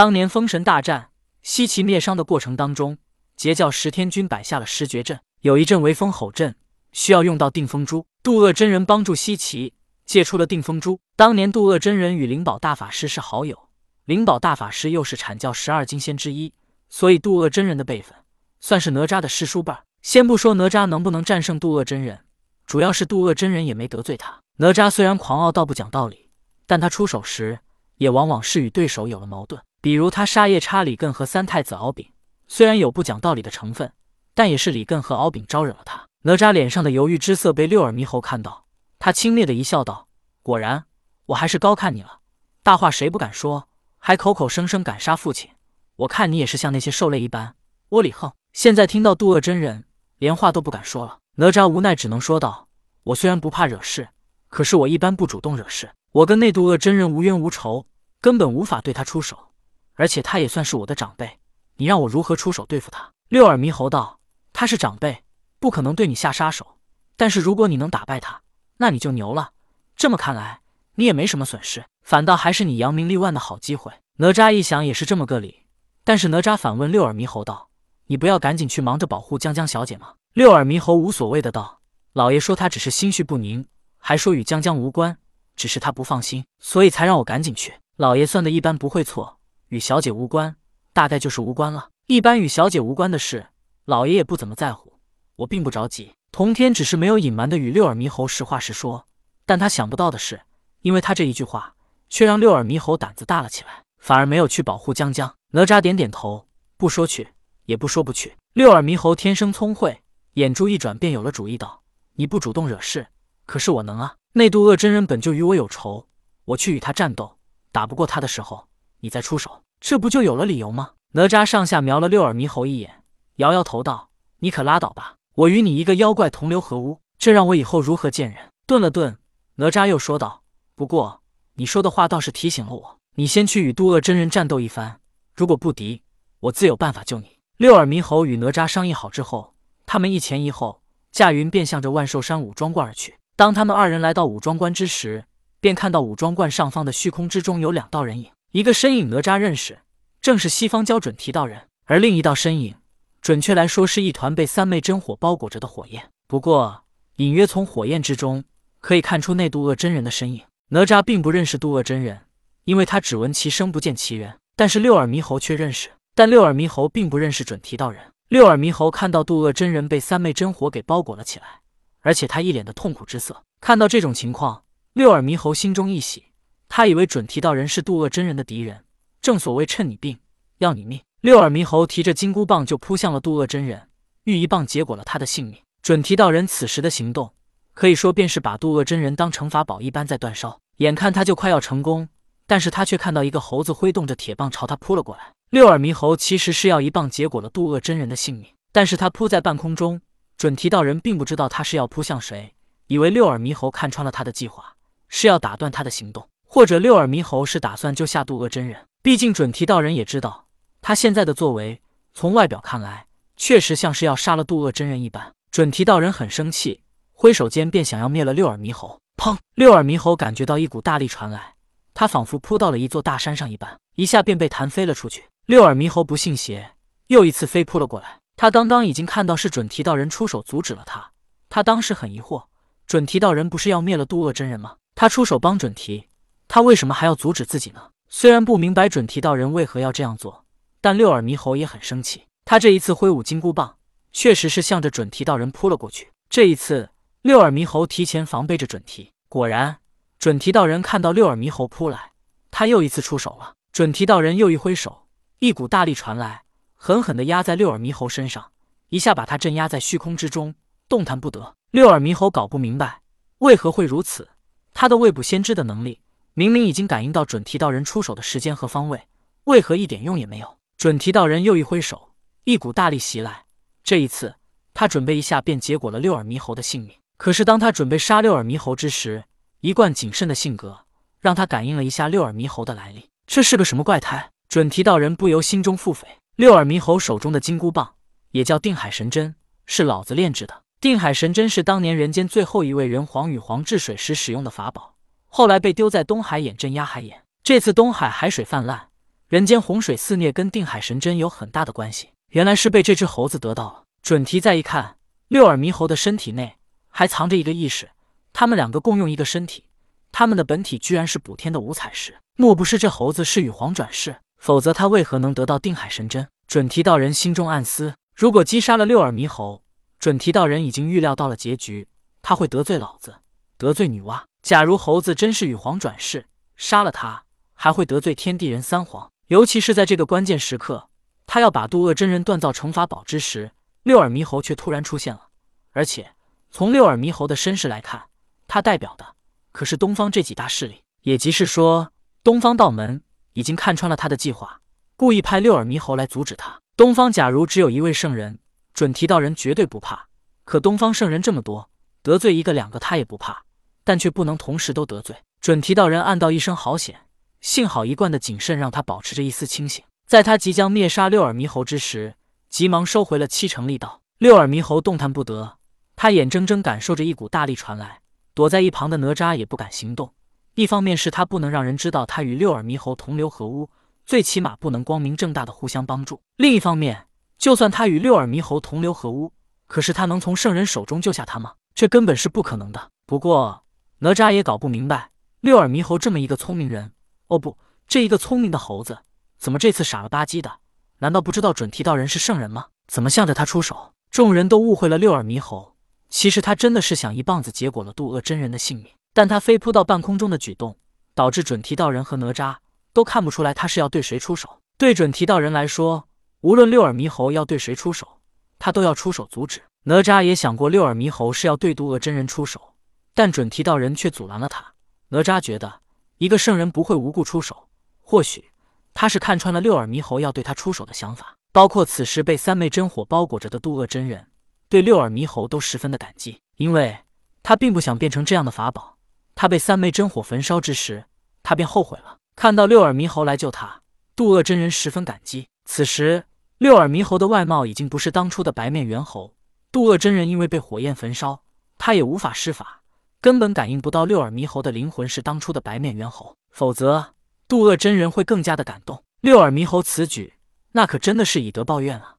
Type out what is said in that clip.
当年封神大战，西岐灭商的过程当中，截教十天君摆下了十绝阵，有一阵为风吼阵，需要用到定风珠。渡厄真人帮助西岐借出了定风珠。当年渡厄真人与灵宝大法师是好友，灵宝大法师又是阐教十二金仙之一，所以渡厄真人的辈分算是哪吒的师叔辈儿。先不说哪吒能不能战胜渡厄真人，主要是渡厄真人也没得罪他。哪吒虽然狂傲到不讲道理，但他出手时也往往是与对手有了矛盾。比如他杀夜叉李艮和三太子敖丙，虽然有不讲道理的成分，但也是李艮和敖丙招惹了他。哪吒脸上的犹豫之色被六耳猕猴看到，他轻蔑的一笑，道：“果然，我还是高看你了。大话谁不敢说，还口口声声敢杀父亲？我看你也是像那些兽类一般窝里横。现在听到渡厄真人。”连话都不敢说了，哪吒无奈只能说道：“我虽然不怕惹事，可是我一般不主动惹事。我跟那渡厄真人无冤无仇，根本无法对他出手。而且他也算是我的长辈，你让我如何出手对付他？”六耳猕猴道：“他是长辈，不可能对你下杀手。但是如果你能打败他，那你就牛了。这么看来，你也没什么损失，反倒还是你扬名立万的好机会。”哪吒一想也是这么个理，但是哪吒反问六耳猕猴道。你不要赶紧去忙着保护江江小姐吗？六耳猕猴无所谓的道：“老爷说他只是心绪不宁，还说与江江无关，只是他不放心，所以才让我赶紧去。老爷算的一般不会错，与小姐无关，大概就是无关了。一般与小姐无关的事，老爷也不怎么在乎。我并不着急。”童天只是没有隐瞒的与六耳猕猴实话实说，但他想不到的是，因为他这一句话，却让六耳猕猴胆子大了起来，反而没有去保护江江。哪吒点点头，不说去。也不说不去。六耳猕猴天生聪慧，眼珠一转便有了主意，道：“你不主动惹事，可是我能啊。那渡恶真人本就与我有仇，我去与他战斗，打不过他的时候，你再出手，这不就有了理由吗？”哪吒上下瞄了六耳猕猴一眼，摇摇头道：“你可拉倒吧，我与你一个妖怪同流合污，这让我以后如何见人？”顿了顿，哪吒又说道：“不过你说的话倒是提醒了我，你先去与渡恶真人战斗一番，如果不敌，我自有办法救你。”六耳猕猴与哪吒商议好之后，他们一前一后驾云便向着万寿山武装观而去。当他们二人来到武装观之时，便看到武装观上方的虚空之中有两道人影，一个身影哪吒认识，正是西方教准提道人；而另一道身影，准确来说是一团被三昧真火包裹着的火焰。不过隐约从火焰之中可以看出那渡恶真人的身影。哪吒并不认识渡恶真人，因为他只闻其声不见其人，但是六耳猕猴却认识。但六耳猕猴并不认识准提道人。六耳猕猴看到渡恶真人被三昧真火给包裹了起来，而且他一脸的痛苦之色。看到这种情况，六耳猕猴心中一喜，他以为准提道人是渡恶真人的敌人。正所谓趁你病要你命，六耳猕猴提着金箍棒就扑向了渡恶真人，欲一棒结果了他的性命。准提道人此时的行动，可以说便是把渡恶真人当成法宝一般在煅烧。眼看他就快要成功，但是他却看到一个猴子挥动着铁棒朝他扑了过来。六耳猕猴其实是要一棒结果了渡恶真人的性命，但是他扑在半空中，准提道人并不知道他是要扑向谁，以为六耳猕猴看穿了他的计划，是要打断他的行动，或者六耳猕猴是打算救下渡恶真人。毕竟准提道人也知道他现在的作为，从外表看来确实像是要杀了渡恶真人一般。准提道人很生气，挥手间便想要灭了六耳猕猴。砰！六耳猕猴感觉到一股大力传来，他仿佛扑到了一座大山上一般，一下便被弹飞了出去。六耳猕猴不信邪，又一次飞扑了过来。他刚刚已经看到是准提道人出手阻止了他。他当时很疑惑，准提道人不是要灭了渡恶真人吗？他出手帮准提，他为什么还要阻止自己呢？虽然不明白准提道人为何要这样做，但六耳猕猴也很生气。他这一次挥舞金箍棒，确实是向着准提道人扑了过去。这一次，六耳猕猴提前防备着准提。果然，准提道人看到六耳猕猴扑来，他又一次出手了。准提道人又一挥手。一股大力传来，狠狠地压在六耳猕猴身上，一下把他镇压在虚空之中，动弹不得。六耳猕猴搞不明白为何会如此，他的未卜先知的能力明明已经感应到准提道人出手的时间和方位，为何一点用也没有？准提道人又一挥手，一股大力袭来，这一次他准备一下便结果了六耳猕猴的性命。可是当他准备杀六耳猕猴之时，一贯谨慎的性格让他感应了一下六耳猕猴的来历，这是个什么怪胎？准提道人不由心中腹诽。六耳猕猴手中的金箍棒也叫定海神针，是老子炼制的。定海神针是当年人间最后一位人皇与皇治水时使用的法宝，后来被丢在东海眼镇压海眼。这次东海海水泛滥，人间洪水肆虐跟定海神针有很大的关系，原来是被这只猴子得到了。准提再一看，六耳猕猴的身体内还藏着一个意识，他们两个共用一个身体，他们的本体居然是补天的五彩石。莫不是这猴子是羽皇转世？否则他为何能得到定海神针？准提道人心中暗思：如果击杀了六耳猕猴，准提道人已经预料到了结局，他会得罪老子，得罪女娲。假如猴子真是羽皇转世，杀了他，还会得罪天地人三皇。尤其是在这个关键时刻，他要把渡厄真人锻造成法宝之时，六耳猕猴却突然出现了。而且从六耳猕猴的身世来看，他代表的可是东方这几大势力，也即是说，东方道门已经看穿了他的计划，故意派六耳猕猴来阻止他。东方假如只有一位圣人，准提道人绝对不怕。可东方圣人这么多，得罪一个两个他也不怕，但却不能同时都得罪。准提道人暗道一声好险。幸好一贯的谨慎让他保持着一丝清醒，在他即将灭杀六耳猕猴之时，急忙收回了七成力道。六耳猕猴动弹不得，他眼睁睁感受着一股大力传来，躲在一旁的哪吒也不敢行动。一方面是他不能让人知道他与六耳猕猴同流合污，最起码不能光明正大的互相帮助；另一方面，就算他与六耳猕猴同流合污，可是他能从圣人手中救下他吗？这根本是不可能的。不过哪吒也搞不明白，六耳猕猴这么一个聪明人。哦不，这一个聪明的猴子，怎么这次傻了吧唧的？难道不知道准提道人是圣人吗？怎么向着他出手？众人都误会了六耳猕猴，其实他真的是想一棒子结果了渡恶真人的性命。但他飞扑到半空中的举动，导致准提道人和哪吒都看不出来他是要对谁出手。对准提道人来说，无论六耳猕猴要对谁出手，他都要出手阻止。哪吒也想过六耳猕猴是要对渡恶真人出手，但准提道人却阻拦了他。哪吒觉得。一个圣人不会无故出手，或许他是看穿了六耳猕猴要对他出手的想法。包括此时被三昧真火包裹着的渡厄真人，对六耳猕猴都十分的感激，因为他并不想变成这样的法宝。他被三昧真火焚烧之时，他便后悔了。看到六耳猕猴来救他，渡厄真人十分感激。此时六耳猕猴的外貌已经不是当初的白面猿猴，渡厄真人因为被火焰焚烧，他也无法施法。根本感应不到六耳猕猴的灵魂是当初的白面猿猴，否则渡厄真人会更加的感动。六耳猕猴此举，那可真的是以德报怨啊！